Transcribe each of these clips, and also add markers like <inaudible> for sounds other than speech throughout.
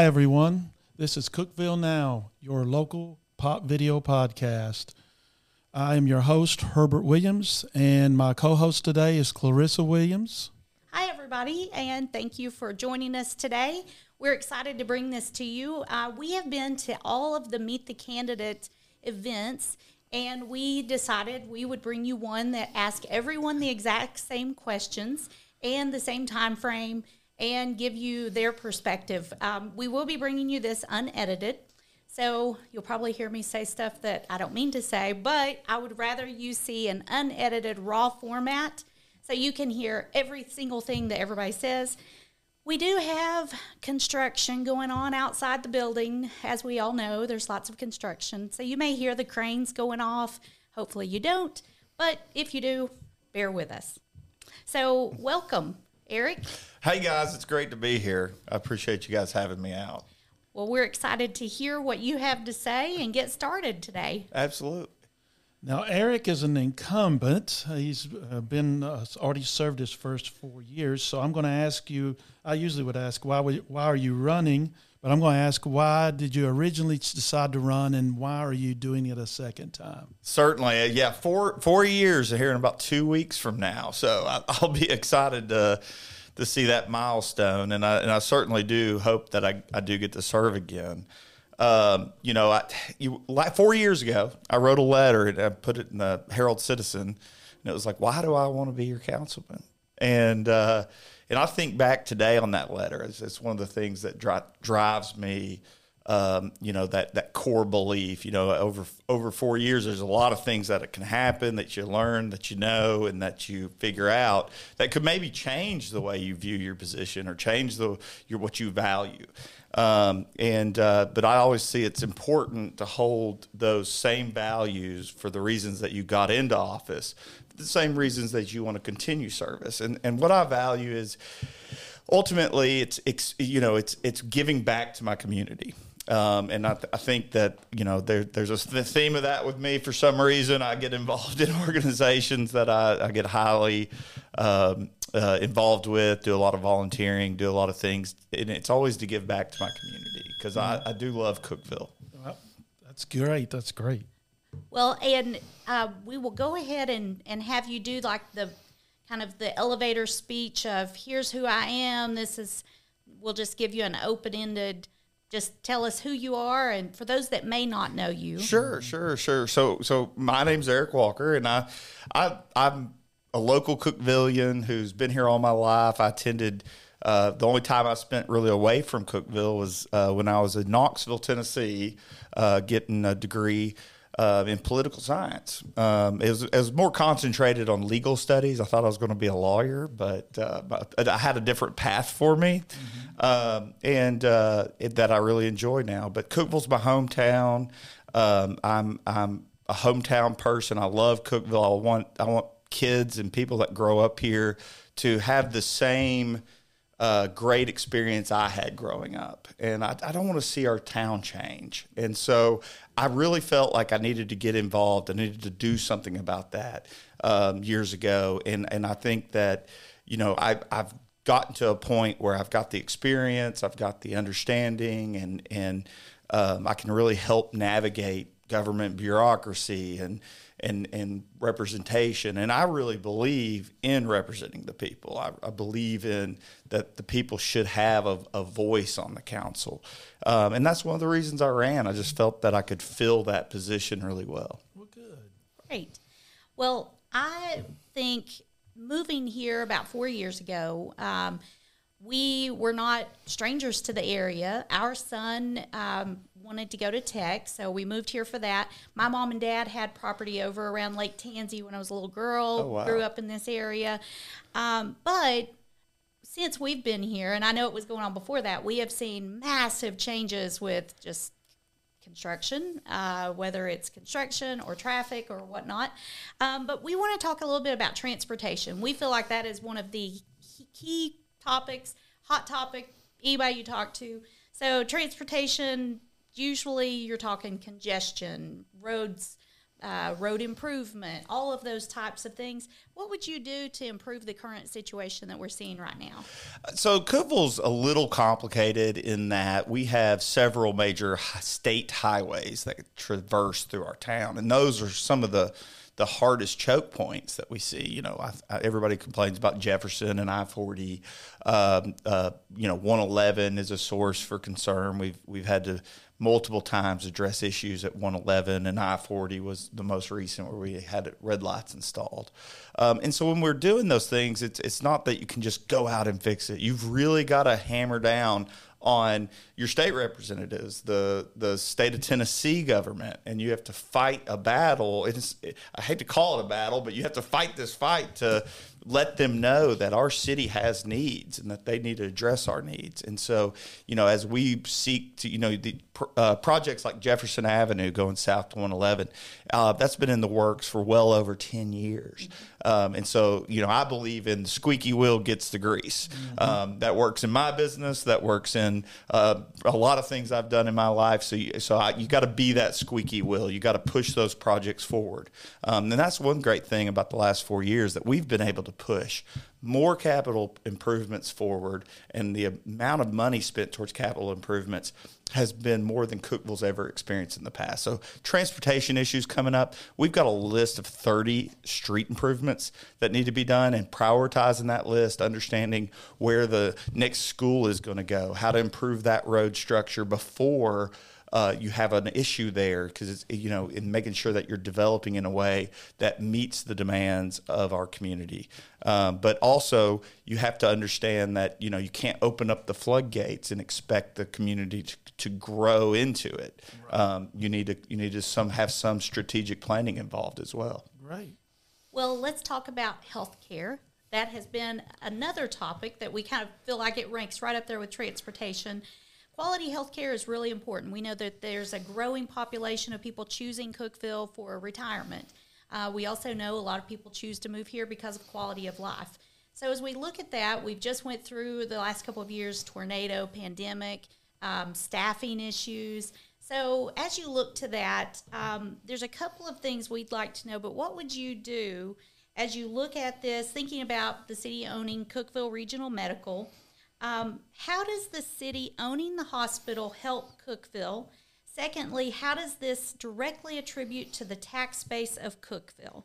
Hi, everyone. This is Cookeville Now, your local pop video podcast. I am your host, Herbert Williams, and my co host today is Clarissa Williams. Hi, everybody, and thank you for joining us today. We're excited to bring this to you. Uh, we have been to all of the Meet the Candidate events, and we decided we would bring you one that asked everyone the exact same questions and the same time frame and give you their perspective. Um, we will be bringing you this unedited. So you'll probably hear me say stuff that I don't mean to say, but I would rather you see an unedited raw format so you can hear every single thing that everybody says. We do have construction going on outside the building. As we all know, there's lots of construction. So you may hear the cranes going off. Hopefully you don't. But if you do, bear with us. So, welcome, Eric. Hey guys, it's great to be here. I appreciate you guys having me out. Well, we're excited to hear what you have to say and get started today. Absolutely. Now, Eric is an incumbent. He's been uh, already served his first four years. So I'm going to ask you. I usually would ask why why are you running, but I'm going to ask why did you originally decide to run, and why are you doing it a second time? Certainly, uh, yeah. Four four years here in about two weeks from now. So I, <laughs> I'll be excited to to see that milestone, and I and I certainly do hope that I, I do get to serve again. Um, you know, I, you, like four years ago, I wrote a letter and I put it in the Herald Citizen, and it was like, "Why do I want to be your councilman?" And uh, and I think back today on that letter. It's, it's one of the things that dri- drives me. Um, you know that that core belief. You know, over over four years, there's a lot of things that can happen that you learn, that you know, and that you figure out that could maybe change the way you view your position or change the your what you value. Um, and uh, but I always see it's important to hold those same values for the reasons that you got into office, the same reasons that you want to continue service. And and what I value is ultimately it's, it's you know it's it's giving back to my community. Um, and I, th- I, think that you know there, there's a theme of that with me for some reason. I get involved <laughs> in organizations that I, I get highly um, uh, involved with, do a lot of volunteering, do a lot of things, and it's always to give back to my community because I, I, do love Cookeville. Well, that's great. That's great. Well, and uh, we will go ahead and, and have you do like the kind of the elevator speech of here's who I am. This is, we'll just give you an open ended just tell us who you are and for those that may not know you sure sure sure so so my name's eric walker and i i i'm a local Cookevillian who's been here all my life. I attended. Uh, the only time I spent really away from Cookeville was uh, when I was in Knoxville, Tennessee, uh, getting a degree uh, in political science. Um, it, was, it, was, more concentrated on legal studies. I thought I was going to be a lawyer, but, uh, I had a different path for me, mm-hmm. um, and uh, it, that I really enjoy now. But Cookeville's my hometown. Um, I'm I'm a hometown person. I love Cookeville. I want I want kids and people that grow up here to have the same uh, great experience I had growing up. And I, I don't want to see our town change. And so I really felt like I needed to get involved. I needed to do something about that um, years ago. And, and I think that, you know, I, I've gotten to a point where I've got the experience, I've got the understanding, and, and um, I can really help navigate government bureaucracy and and and representation. And I really believe in representing the people. I, I believe in that the people should have a, a voice on the council, um, and that's one of the reasons I ran. I just felt that I could fill that position really well. Well, good, great. Well, I think moving here about four years ago. Um, we were not strangers to the area. Our son um, wanted to go to Tech, so we moved here for that. My mom and dad had property over around Lake Tansi when I was a little girl. Oh, wow. Grew up in this area, um, but since we've been here, and I know it was going on before that, we have seen massive changes with just construction, uh, whether it's construction or traffic or whatnot. Um, but we want to talk a little bit about transportation. We feel like that is one of the key topics, hot topic, anybody you talk to. So transportation, usually you're talking congestion, roads uh, road improvement, all of those types of things. What would you do to improve the current situation that we're seeing right now? So Cookeville's a little complicated in that we have several major state highways that traverse through our town, and those are some of the the hardest choke points that we see. You know, I, I, everybody complains about Jefferson and I forty. Um, uh, you know, one eleven is a source for concern. We've we've had to multiple times address issues at 111 and I-40 was the most recent where we had red lights installed. Um, and so when we're doing those things, it's it's not that you can just go out and fix it. You've really got to hammer down on your state representatives, the the state of Tennessee government, and you have to fight a battle. It's I hate to call it a battle, but you have to fight this fight to let them know that our city has needs and that they need to address our needs. And so, you know, as we seek to, you know, the uh, projects like Jefferson Avenue going south to 111, uh, that's been in the works for well over 10 years. Um, and so, you know, I believe in squeaky wheel gets the grease. Mm-hmm. Um, that works in my business. That works in uh, a lot of things I've done in my life. So, you, so I, you got to be that squeaky wheel. You got to push those projects forward. Um, and that's one great thing about the last four years that we've been able to push more capital improvements forward, and the amount of money spent towards capital improvements has been more than Cookeville's ever experienced in the past. So, transportation issues coming up. We've got a list of 30 street improvements that need to be done, and prioritizing that list, understanding where the next school is going to go, how to improve that road structure before uh, you have an issue there because it's you know in making sure that you're developing in a way that meets the demands of our community. Um, but also you have to understand that you know you can't open up the floodgates and expect the community to, to grow into it. Right. Um, you need to you need to some have some strategic planning involved as well. Right. Well, let's talk about health care. That has been another topic that we kind of feel like it ranks right up there with transportation quality health care is really important. We know that there's a growing population of people choosing Cookeville for retirement. Uh, we also know a lot of people choose to move here because of quality of life. So as we look at that, we've just went through the last couple of years tornado, pandemic, um, staffing issues. So as you look to that, um, there's a couple of things we'd like to know. But what would you do as you look at this, thinking about the city owning Cookeville Regional Medical? Um, how does the city owning the hospital help Cookeville? Secondly, how does this directly attribute to the tax base of Cookeville?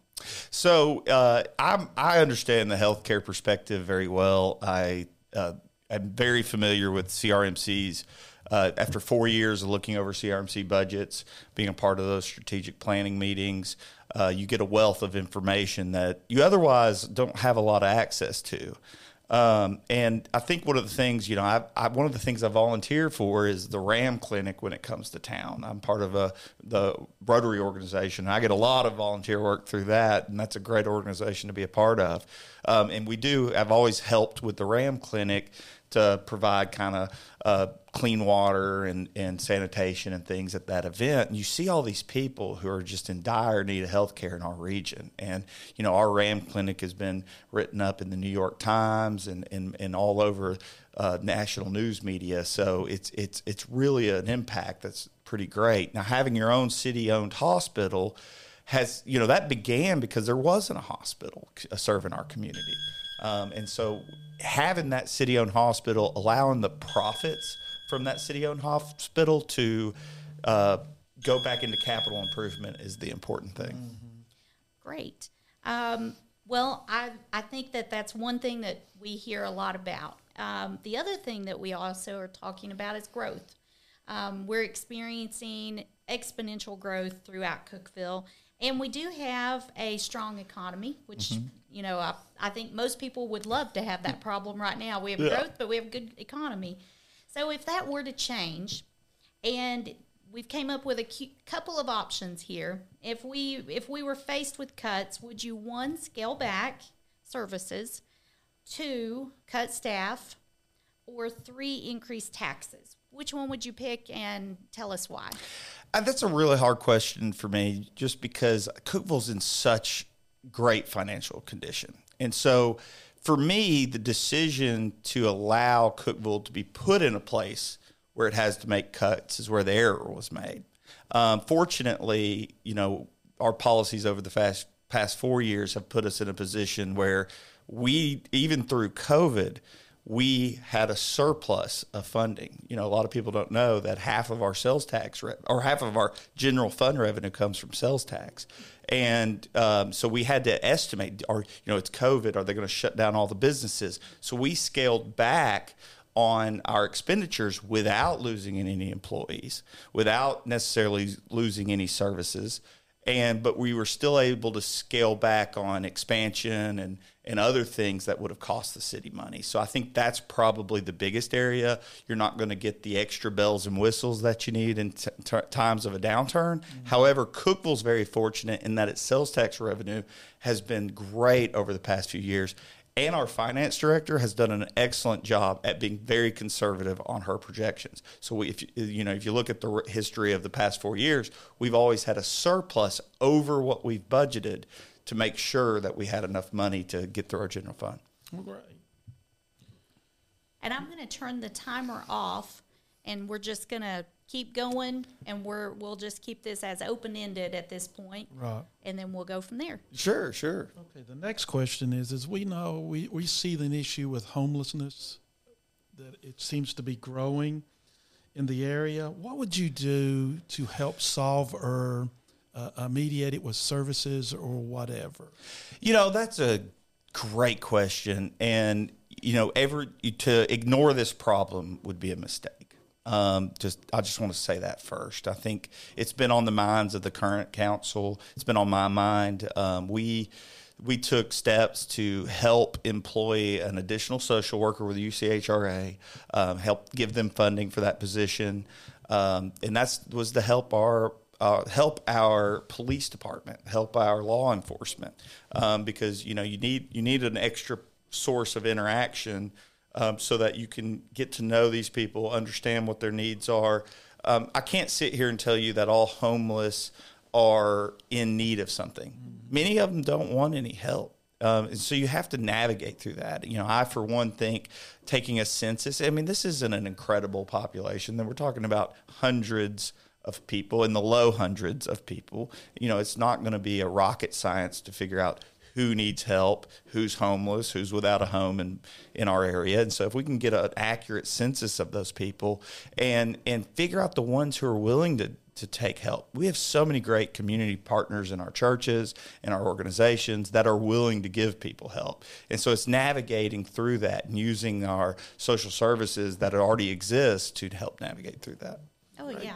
So uh, i understand the healthcare perspective very well. I uh, am very familiar with CRMC's. Uh, after four years of looking over CRMC budgets, being a part of those strategic planning meetings, uh, you get a wealth of information that you otherwise don't have a lot of access to. Um, and I think one of the things, you know, I, I, one of the things I volunteer for is the RAM clinic when it comes to town. I'm part of a, the Rotary organization. I get a lot of volunteer work through that, and that's a great organization to be a part of. Um, and we do, I've always helped with the RAM clinic to provide kind of uh, clean water and, and sanitation and things at that event. And you see all these people who are just in dire need of health care in our region. And, you know, our RAM clinic has been written up in the New York Times and, and, and all over uh, national news media. So it's, it's, it's really an impact that's pretty great. Now, having your own city owned hospital has, you know, that began because there wasn't a hospital serving our community. Um, and so having that city owned hospital, allowing the profits from that city owned hospital to uh, go back into capital improvement is the important thing. Mm-hmm. Great. Um, well, I, I think that that's one thing that we hear a lot about. Um, the other thing that we also are talking about is growth. Um, we're experiencing exponential growth throughout Cookeville, and we do have a strong economy, which mm-hmm you know, I, I think most people would love to have that problem right now. We have yeah. growth, but we have a good economy. So if that were to change, and we've came up with a cu- couple of options here. If we if we were faced with cuts, would you one scale back services, two cut staff, or three increase taxes? Which one would you pick, and tell us why? Uh, that's a really hard question for me, just because Cookeville's in such great financial condition. And so for me, the decision to allow Cookeville to be put in a place where it has to make cuts is where the error was made. Um, fortunately, you know, our policies over the past past four years have put us in a position where we even through COVID we had a surplus of funding. You know, a lot of people don't know that half of our sales tax re- or half of our general fund revenue comes from sales tax. And um, so we had to estimate, or, you know, it's COVID, are they going to shut down all the businesses? So we scaled back on our expenditures without losing any employees, without necessarily losing any services and but we were still able to scale back on expansion and and other things that would have cost the city money. So I think that's probably the biggest area. You're not going to get the extra bells and whistles that you need in t- t- times of a downturn. Mm-hmm. However, Cookeville's very fortunate in that its sales tax revenue has been great over the past few years and our finance director has done an excellent job at being very conservative on her projections. So we, if you, you know if you look at the history of the past four years, we've always had a surplus over what we've budgeted to make sure that we had enough money to get through our general fund. Right. And I'm going to turn the timer off, and we're just going to keep going, and we're we'll just keep this as open ended at this point, right? And then we'll go from there. Sure, sure. Okay. The next question is: Is we know we we see an issue with homelessness that it seems to be growing in the area. What would you do to help solve or uh, mediate it with services or whatever? You know, that's a great question, and you know, ever to ignore this problem would be a mistake. Um, just I just want to say that first. I think it's been on the minds of the current council. It's been on my mind. Um, we we took steps to help employ an additional social worker with UCHRA, um, help give them funding for that position, um, and that was to help our uh, help our police department, help our law enforcement, um, because you know you need you need an extra source of interaction um, so that you can get to know these people, understand what their needs are. Um, I can't sit here and tell you that all homeless are in need of something. Many of them don't want any help. Um, and so you have to navigate through that. You know, I, for one, think taking a census, I mean, this isn't an incredible population. That we're talking about hundreds of people in the low hundreds of people. You know, it's not going to be a rocket science to figure out who needs help, who's homeless, who's without a home in, in our area. And so if we can get an accurate census of those people and and figure out the ones who are willing to to take help. We have so many great community partners in our churches and our organizations that are willing to give people help. And so it's navigating through that and using our social services that already exist to help navigate through that. Oh, right? yeah.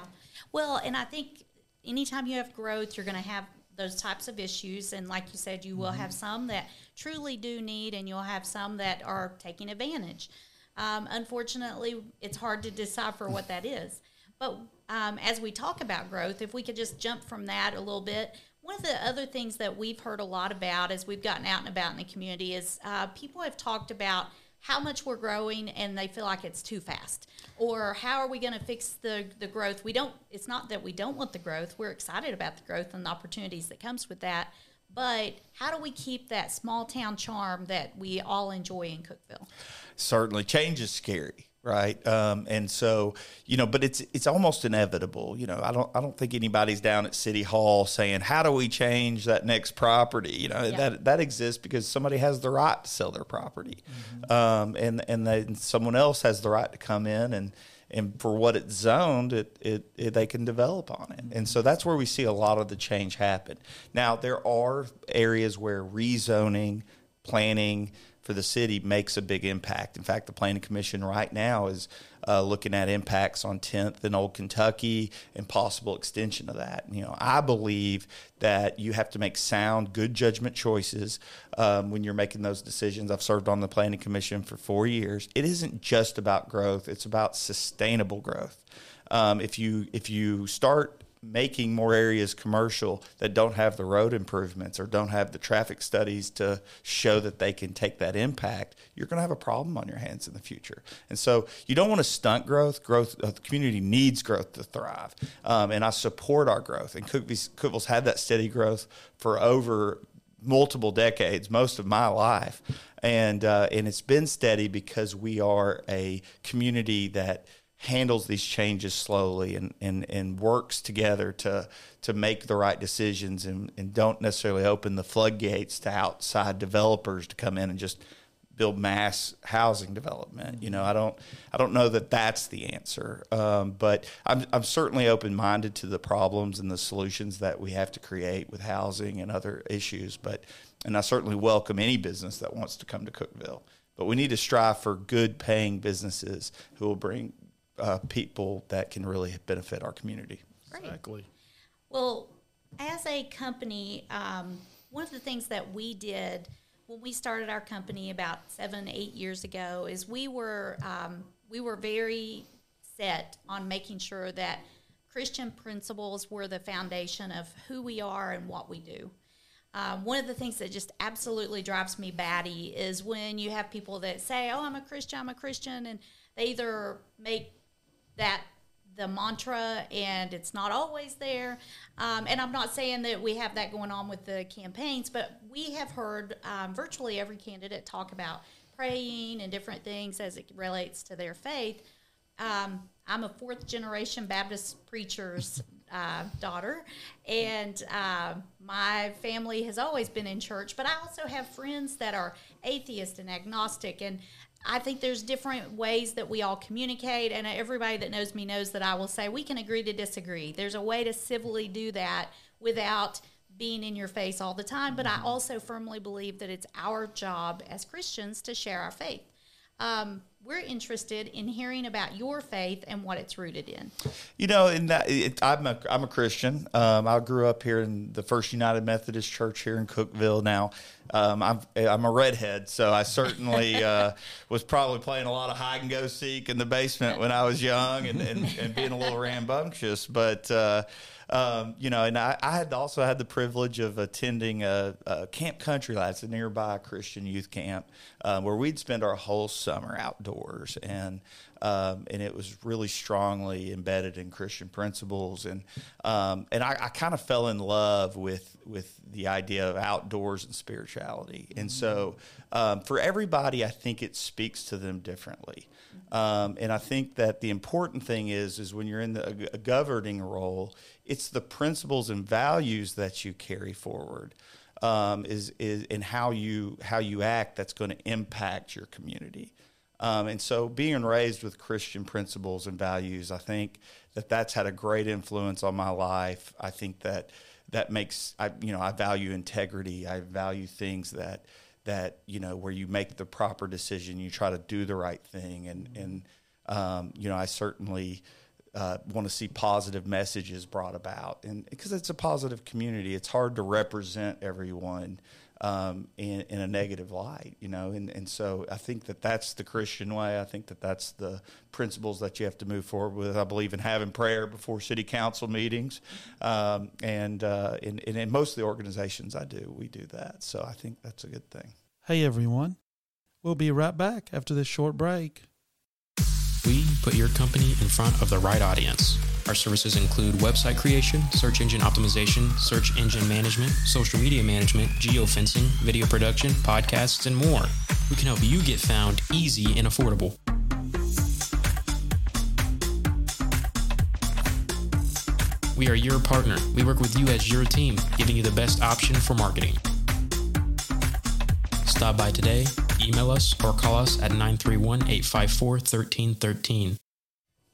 Well, and I think anytime you have growth, you're going to have those types of issues. And like you said, you will mm-hmm. have some that truly do need, and you'll have some that are taking advantage. Um, unfortunately, it's hard to decipher what that is. But um, as we talk about growth, if we could just jump from that a little bit, one of the other things that we've heard a lot about as we've gotten out and about in the community is uh, people have talked about how much we're growing and they feel like it's too fast? Or how are we going to fix the, the growth? We don't it's not that we don't want the growth we're excited about the growth and the opportunities that comes with that but how do we keep that small town charm that we all enjoy in cookeville certainly change is scary right? Um, and so you know, but it's it's almost inevitable. You know, I don't I don't think anybody's down at City Hall saying how do we change that next property. You know, yeah. that that exists because somebody has the right to sell their property, mm-hmm. um, and and then someone else has the right to come in and. And for what it's zoned, it, it, it they can develop on it, and so that's where we see a lot of the change happen. Now there are areas where rezoning, planning, for the city makes a big impact. In fact, the Planning Commission right now is uh, looking at impacts on 10th and Old Kentucky and possible extension of that. You know, I believe that you have to make sound, good judgment choices um, when you're making those decisions. I've served on the Planning Commission for four years. It isn't just about growth; it's about sustainable growth. Um, if you if you start making more areas commercial that don't have the road improvements or don't have the traffic studies to show that they can take that impact, you're going to have a problem on your hands in the future. And so you don't want to stunt growth. Growth, uh, the community needs growth to thrive. Um, and I support our growth. And Cookeville's had that steady growth for over multiple decades, most of my life. And, uh, and it's been steady because we are a community that – handles these changes slowly and, and, and works together to to make the right decisions and, and don't necessarily open the floodgates to outside developers to come in and just build mass housing development. You know, I don't I don't know that that's the answer, um, but I'm I'm certainly open minded to the problems and the solutions that we have to create with housing and other issues. But and I certainly welcome any business that wants to come to Cookeville. But we need to strive for good paying businesses who will bring uh, people that can really benefit our community. Great. Exactly. Well, as a company, um, one of the things that we did when we started our company about seven, eight years ago is we were um, we were very set on making sure that Christian principles were the foundation of who we are and what we do. Um, one of the things that just absolutely drives me batty is when you have people that say, "Oh, I'm a Christian, I'm a Christian," and they either make that the mantra and it's not always there. Um, and i'm not saying that we have that going on with the campaigns but we have heard um, virtually every candidate talk about praying and different things as it relates to their faith. Um, i'm a fourth generation baptist preacher's uh, daughter and uh, my family has always been in church but i also have friends that are atheist and agnostic and I think there's different ways that we all communicate, and everybody that knows me knows that I will say we can agree to disagree. There's a way to civilly do that without being in your face all the time. But I mm-hmm. also firmly believe that it's our job as Christians to share our faith. Um, we're interested in hearing about your faith and what it's rooted in. You know, in that it, I'm a I'm a Christian. Um, I grew up here in the First United Methodist Church here in Cookeville. Now, um, I'm I'm a redhead, so I certainly <laughs> uh, was probably playing a lot of hide and go seek in the basement when I was young and, and, and being a little <laughs> rambunctious. But uh, um, you know, and I, I, had also had the privilege of attending a, a Camp Country Lights, a nearby Christian youth camp, uh, where we'd spend our whole summer outdoors, and um, and it was really strongly embedded in Christian principles, and um, and I, I kind of fell in love with with the idea of outdoors and spirituality, and so um, for everybody, I think it speaks to them differently. Um, and I think that the important thing is, is when you're in the, a governing role, it's the principles and values that you carry forward. Um, is is in how you how you act that's going to impact your community. Um, and so, being raised with Christian principles and values, I think that that's had a great influence on my life. I think that that makes I you know I value integrity. I value things that that you know where you make the proper decision, you try to do the right thing, and and um, you know I certainly uh, want to see positive messages brought about, and because it's a positive community, it's hard to represent everyone um, in, in a negative light, you know, and, and so I think that that's the Christian way. I think that that's the principles that you have to move forward with. I believe in having prayer before city council meetings, um, and, uh, in, and in most of the organizations I do, we do that. So I think that's a good thing. Hey everyone, we'll be right back after this short break. We put your company in front of the right audience. Our services include website creation, search engine optimization, search engine management, social media management, geofencing, video production, podcasts, and more. We can help you get found easy and affordable. We are your partner. We work with you as your team, giving you the best option for marketing. Stop by today, email us, or call us at 931 854 1313.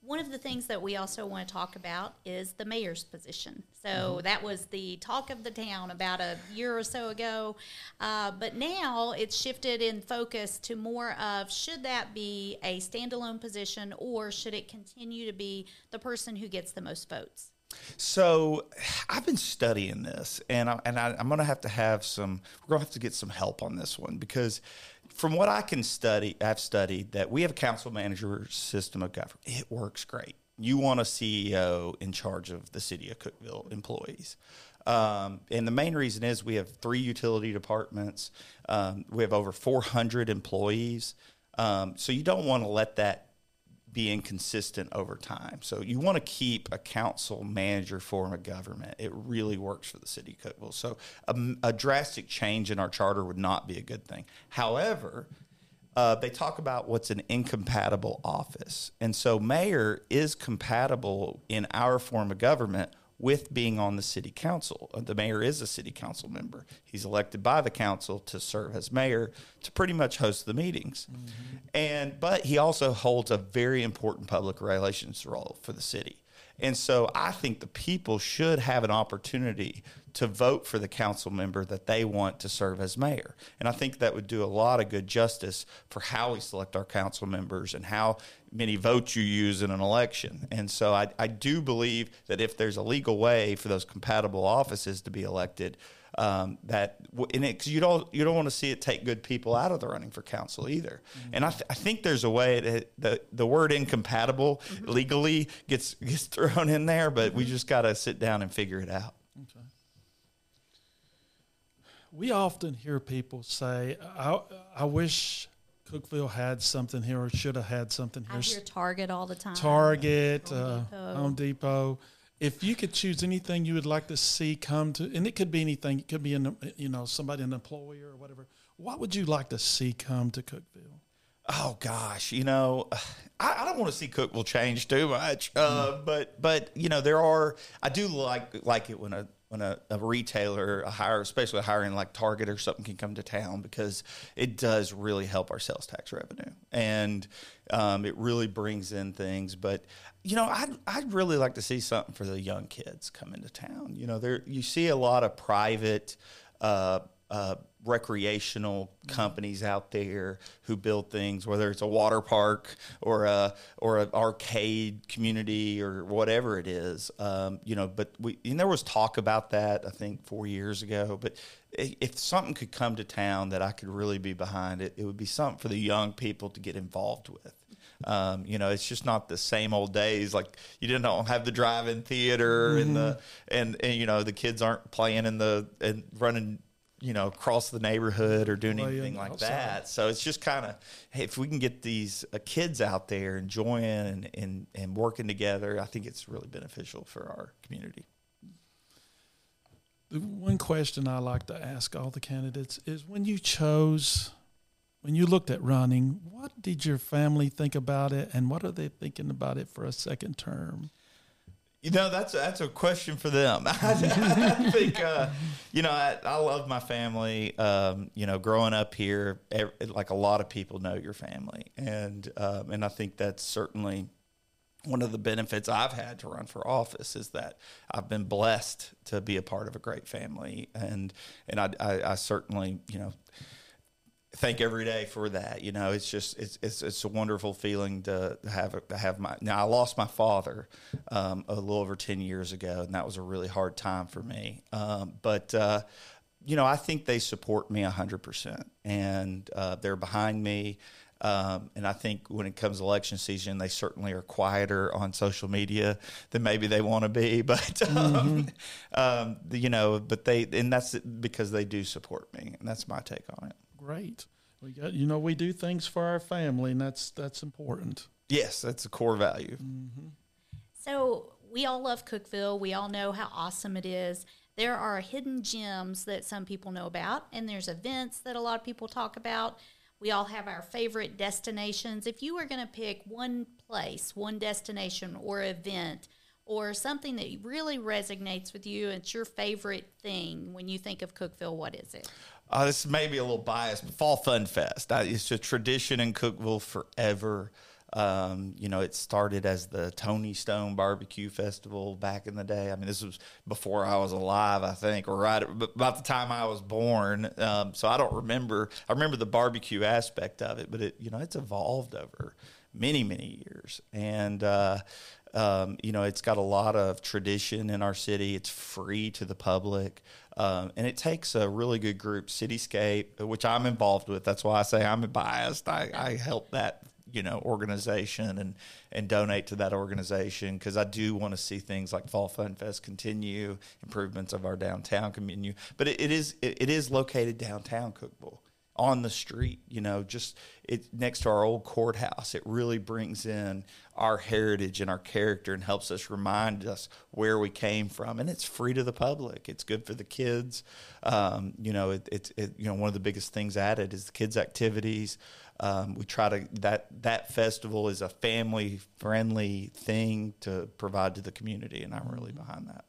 One of the things that we also want to talk about is the mayor's position. So mm-hmm. that was the talk of the town about a year or so ago. Uh, but now it's shifted in focus to more of should that be a standalone position or should it continue to be the person who gets the most votes? So I've been studying this, and I, and I, am going to have to have some. We're going to have to get some help on this one because, from what I can study, I've studied that we have a council manager system of government. It works great. You want a CEO in charge of the city of Cookeville employees. Um, and the main reason is we have three utility departments. Um, we have over 400 employees. Um, so you don't want to let that be inconsistent over time. So you want to keep a council manager form of government. It really works for the city of Cookeville. So a, a drastic change in our charter would not be a good thing. However, uh, they talk about what's an incompatible office. And so, mayor is compatible in our form of government with being on the city council. Uh, The mayor is a city council member. He's elected by the council to serve as mayor to pretty much host the meetings. And but he also holds a very important public relations role for the city. And so I think the people should have an opportunity to vote for the council member that they want to serve as mayor. And I think that would do a lot of good justice for how we select our council members and how many votes you use in an election. And so I, I do believe that if there's a legal way for those compatible offices to be elected, um, that and it, cause you don't you don't want to see it take good people out of the running for council either. And I, th- I think there's a way that the the word incompatible legally gets gets <laughs> thrown in there, but we just got to sit down and figure it out. Okay. We often hear people say, I, I wish Cookeville had something here or should have had something I here. hear Target all the time. Target, Home uh, Depot. Home Depot. If you could choose anything you would like to see come to, and it could be anything, it could be an, you know somebody, an employer or whatever. What would you like to see come to Cookeville? Oh gosh, you know, <sighs> I, I don't want to see Cookeville change too much, uh, but but you know there are. I do like like it when a when a, a retailer, a hire, especially a hiring like Target or something, can come to town because it does really help our sales tax revenue and um, it really brings in things. But you know, I'd I'd really like to see something for the young kids come into town. You know, there you see a lot of private. Uh, uh, recreational companies out there who build things, whether it's a water park or a or an arcade community or whatever it is. Um, you know, but we and there was talk about that I think four years ago. But if something could come to town that I could really be behind it, it would be something for the young people to get involved with. Um, you know, it's just not the same old days. Like you didn't have the drive-in theater and the and, and you know the kids aren't playing in the and running you know across the neighborhood or doing anything like outside. that. So it's just kind of hey, if we can get these uh, kids out there enjoying and, and and working together, I think it's really beneficial for our community. The one question I like to ask all the candidates is when you chose, when you looked at running, what did your family think about it, and what are they thinking about it for a second term? You know, that's a, that's a question for them. <laughs> I think, uh, you know, I, I love my family. Um, you know, growing up here, ev like a lot of people know your family, and um, and I think that's certainly one of the benefits I've had to run for office is that I've been blessed to be a part of a great family, and and I, I, I certainly, you know, thank every day for that. You know, it's just it's it's, it's a wonderful feeling to have to have my. Now I lost my father um, a little over ten years ago, and that was a really hard time for me. Um, but uh, you know, I think they support me hundred percent, and uh, they're behind me. Um, and I think when it comes election season, they certainly are quieter on social media than maybe they want to be. <laughs> But um, um, you know, but they and that's because they do support me, and that's my take on it. Great. We got, you know, we do things for our family, and that's that's important. Yes, that's a core value. Mm-hmm. So we all love Cookeville. We all know how awesome it is. There are hidden gems that some people know about, and there's events that a lot of people talk about. We all have our favorite destinations. If you were going to pick one place, one destination or event, or something that really resonates with you, it's your favorite thing when you think of Cookeville, what is it? Uh, this may be a little biased, but Fall Fun Fest. Uh, it's a tradition in Cookeville forever. Um, you know, it started as the Tony Stone Barbecue Festival back in the day. I mean, this was before I was alive, I think, or right about the time I was born. Um, so I don't remember. I remember the barbecue aspect of it, but it, you know, it's evolved over many, many years, and uh, um, you know, it's got a lot of tradition in our city. It's free to the public. Um, and it takes a really good group, Cityscape, which I'm involved with. That's why I say I'm biased. I, I help that you know organization and and donate to that organization because I do want to see things like Fall Fun Fest continue, improvements of our downtown continue. But it, it is it, it is located downtown Cookeville. On the street, you know, just it next to our old courthouse. It really brings in our heritage and our character and helps us remind us where we came from. And it's free to the public. It's good for the kids. Um, you know, it's it, it, you know one of the biggest things added is the kids' activities. Um, we try to that that festival is a family friendly thing to provide to the community, and I'm really behind that.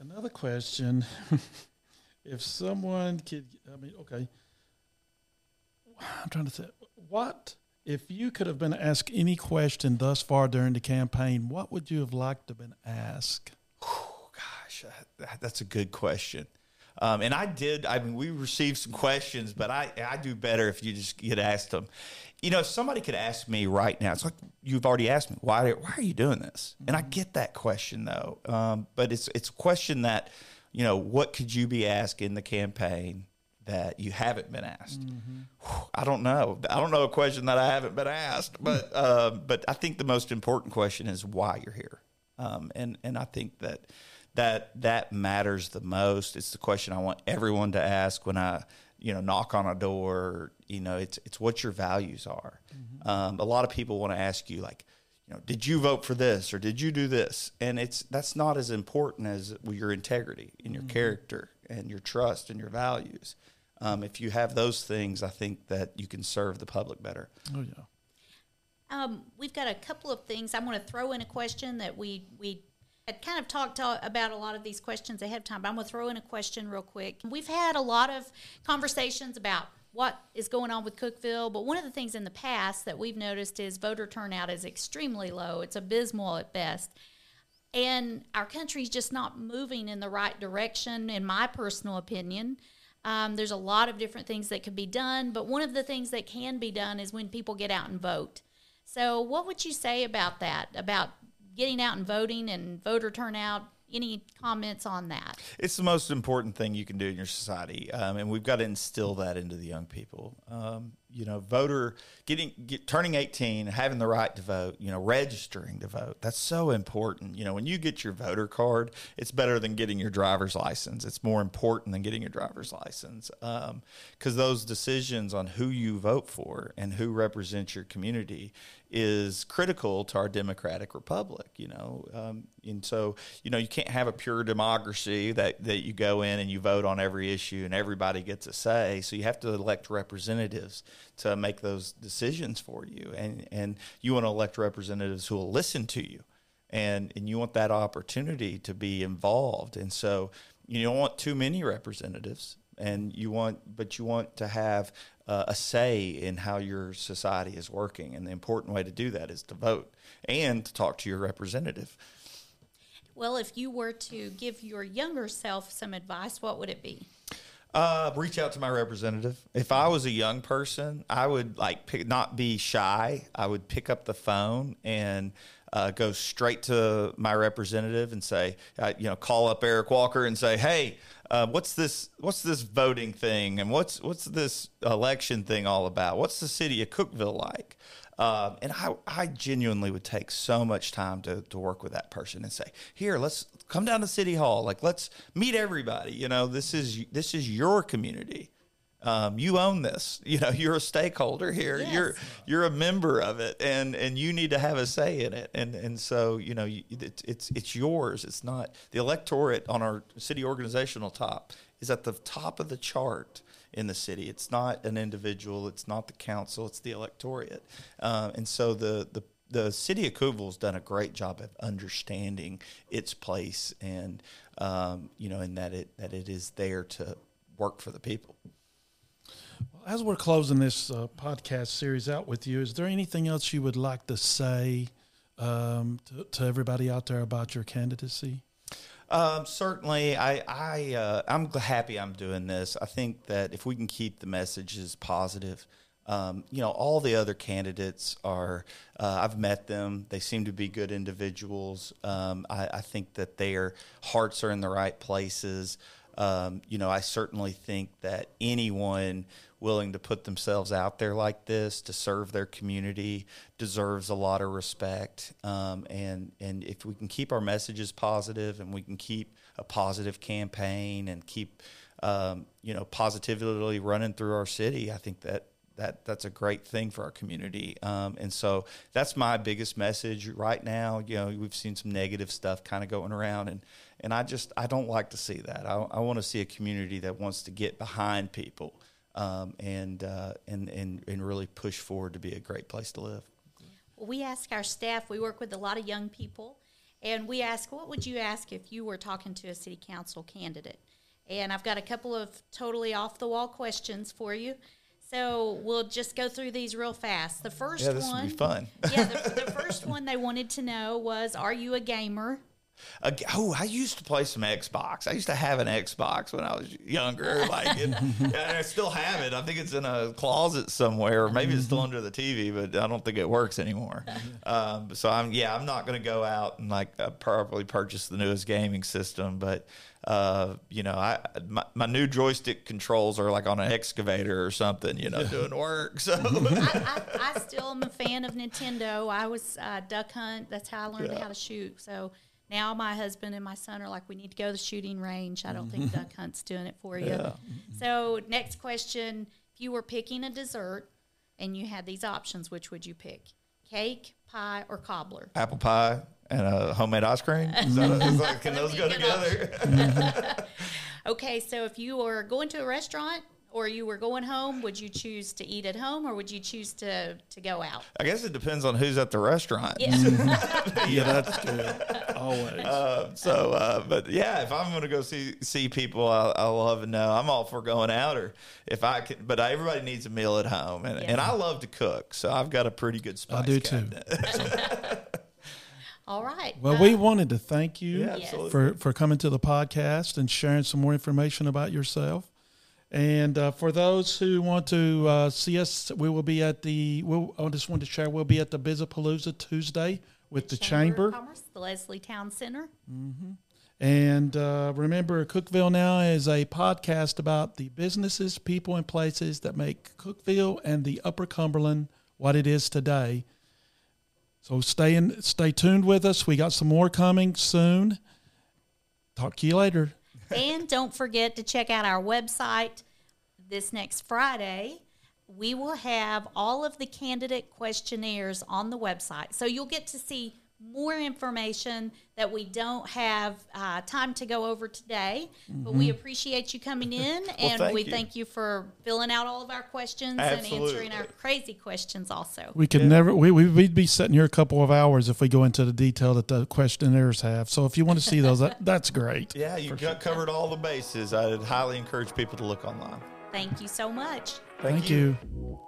Another question. <laughs> if someone could, I mean, okay, I'm trying to say, what if you could have been asked any question thus far during the campaign? What would you have liked to have been asked? Oh, gosh, that, that's a good question. Um, and I did. I mean, we received some questions, but I I do better if you just get asked them. You know, if somebody could ask me right now, it's like you've already asked me, why why are you doing this? And I get that question though, um, but it's it's a question that you know, what could you be asked in the campaign that you haven't been asked? Mm-hmm. I don't know. I don't know a question that I haven't been asked, but <laughs> uh, but I think the most important question is why you're here, um, and and I think that that that matters the most. It's the question I want everyone to ask when I you know knock on a door. You know, it's it's what your values are. Mm-hmm. Um, a lot of people want to ask you like know, did you vote for this or did you do this? And it's that's not as important as your integrity and your mm-hmm. character and your trust and your values. Um, if you have those things, I think that you can serve the public better. Oh yeah. Um, we've got a couple of things. I'm going to throw in a question that we we had kind of talked about a lot of these questions ahead of time. But I'm going to throw in a question real quick. We've had a lot of conversations about what is going on with Cookeville. But one of the things in the past that we've noticed is voter turnout is extremely low. It's abysmal at best. And our country's just not moving in the right direction, in my personal opinion. Um, there's a lot of different things that could be done, but one of the things that can be done is when people get out and vote. So, what would you say about that? About getting out and voting and voter turnout any comments on that? It's the most important thing you can do in your society, um, and we've got to instill that into the young people. Um, you know, voter getting get, turning 18, having the right to vote, you know, registering to vote. That's so important. You know, when you get your voter card, it's better than getting your driver's license. It's more important than getting your driver's license because um, those decisions on who you vote for and who represents your community is critical to our democratic republic. You know, um, and so you know you can't have a pure democracy that that you go in and you vote on every issue and everybody gets a say. So you have to elect representatives to make those decisions for you. And, and you want to elect representatives who will listen to you. And, and you want that opportunity to be involved. And so you don't want too many representatives and you want but you want to have uh, a say in how your society is working and the important way to do that is to vote and to talk to your representative well if you were to give your younger self some advice what would it be uh, reach out to my representative. If I was a young person, I would like pick, not be shy. I would pick up the phone and uh, go straight to my representative and say, uh, you know, call up Eric Walker and say, hey, uh, what's this? What's this voting thing? And what's what's this election thing all about? What's the city of Cookeville like? Um, and I, I genuinely would take so much time to, to work with that person and say, here, let's come down to City Hall. Like, let's meet everybody. You know, this is this is your community. Um, you own this. <laughs> You know, you're a stakeholder here. Yes. You're you're a member of it, and and you need to have a say in it. And and so you know, you, it's it's yours. It's not the electorate on our city organizational top is at the top of the chart in the city. It's not an individual. It's not the council. It's the electorate. Uh, and so the the the city of Cookeville's done a great job of understanding its place and um, you know, and that it that it is there to work for the people. Well, as we're closing this uh, podcast series out with you, is there anything else you would like to say um, to, to everybody out there about your candidacy? Um, certainly, I, I uh, I'm happy I'm doing this. I think that if we can keep the messages positive, um, you know, all the other candidates are. Uh, I've met them. They seem to be good individuals. Um, I, I, think that their hearts are in the right places. Um, you know, I certainly think that anyone willing to put themselves out there like this to serve their community deserves a lot of respect. Um, and and if we can keep our messages positive and we can keep a positive campaign and keep um, you know, positively running through our city. I think that that that's a great thing for our community. Um, and so that's my biggest message right now. You know, we've seen some negative stuff kind of going around, and and I just I don't like to see that. I, I want to see a community that wants to get behind people um, and, uh, and and and really push forward to be a great place to live. Well, we ask our staff. We work with a lot of young people, and we ask, "What would you ask if you were talking to a city council candidate?" And I've got a couple of totally off the wall questions for you. So we'll just go through these real fast. The first Yeah, this one, would be fun. <laughs> yeah, the, <laughs> the first one they wanted to know was, "Are you a gamer?" Uh, oh, I used to play some Xbox. I used to have an Xbox when I was younger. <laughs> Like, and, and I still have it. I think it's in a closet somewhere, or maybe it's still under the TV, but I don't think it works anymore. <laughs> Um, so I'm, yeah, I'm not going to go out and like uh, probably purchase the newest gaming system, but. Uh, you know, I my, my new joystick controls are like on an excavator or something, you know, doing work. So <laughs> I, I, I still am a fan of Nintendo. I was uh, duck hunt. That's how I learned Yeah. how to shoot. So now my husband and my son are like, we need to go to the shooting range. I don't think mm-hmm. duck hunt's doing it for you. Yeah. So next question: If you were picking a dessert and you had these options, which would you pick? Cake, pie, or cobbler? apple pie and a homemade ice cream. Is that, is that, can those go together? <laughs> Okay, so if you were going to a restaurant or you were going home, would you choose to eat at home or would you choose to to go out? I guess it depends on who's at the restaurant. Yeah. <laughs> Yeah, that's good. Always. Uh, so, uh, but yeah, if I'm going to go see see people, I, I love to know. I'm all for going out, or if I can. But I, everybody needs a meal at home, and, and I love to cook, so I've got a pretty good spice. I do too. <laughs> All right. Well, Uh, we wanted to thank you Yeah, for, for coming to the podcast and sharing some more information about yourself. And uh, for those who want to uh, see us, we will be at the. We'll, I just wanted to share. We'll be at the Bizapalooza Tuesday with the, of Chamber. Commerce, the Leslie Town Center. And uh, remember, Cookeville Now is a podcast about the businesses, people, and places that make Cookeville and the Upper Cumberland what it is today. So stay in, stay tuned with us. We got some more coming soon. Talk to you later. And don't forget to check out our website this next Friday. We will have all of the candidate questionnaires on the website. So you'll get to see more information that we don't have uh, time to go over today. But we appreciate you coming <laughs> in and thank we you. thank you for filling out all of our questions and answering our crazy questions also. We could never. We, we we'd be sitting here a couple of hours if we go into the detail that the questionnaires have. So if you want to see those, that, that's great. <laughs> yeah, you got covered all the bases. I'd highly encourage people to look online. Thank you so much. Thank you. you.